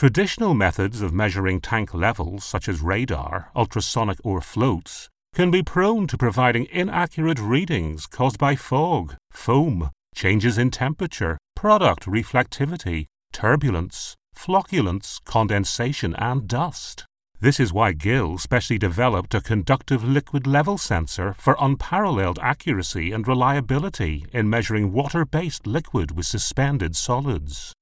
Traditional methods of measuring tank levels, such as radar, ultrasonic, or floats, can be prone to providing inaccurate readings caused by fog, foam, changes in temperature, product reflectivity, turbulence, flocculence, condensation, and dust. This is why Gill specially developed a conductive liquid level sensor for unparalleled accuracy and reliability in measuring water based liquid with suspended solids.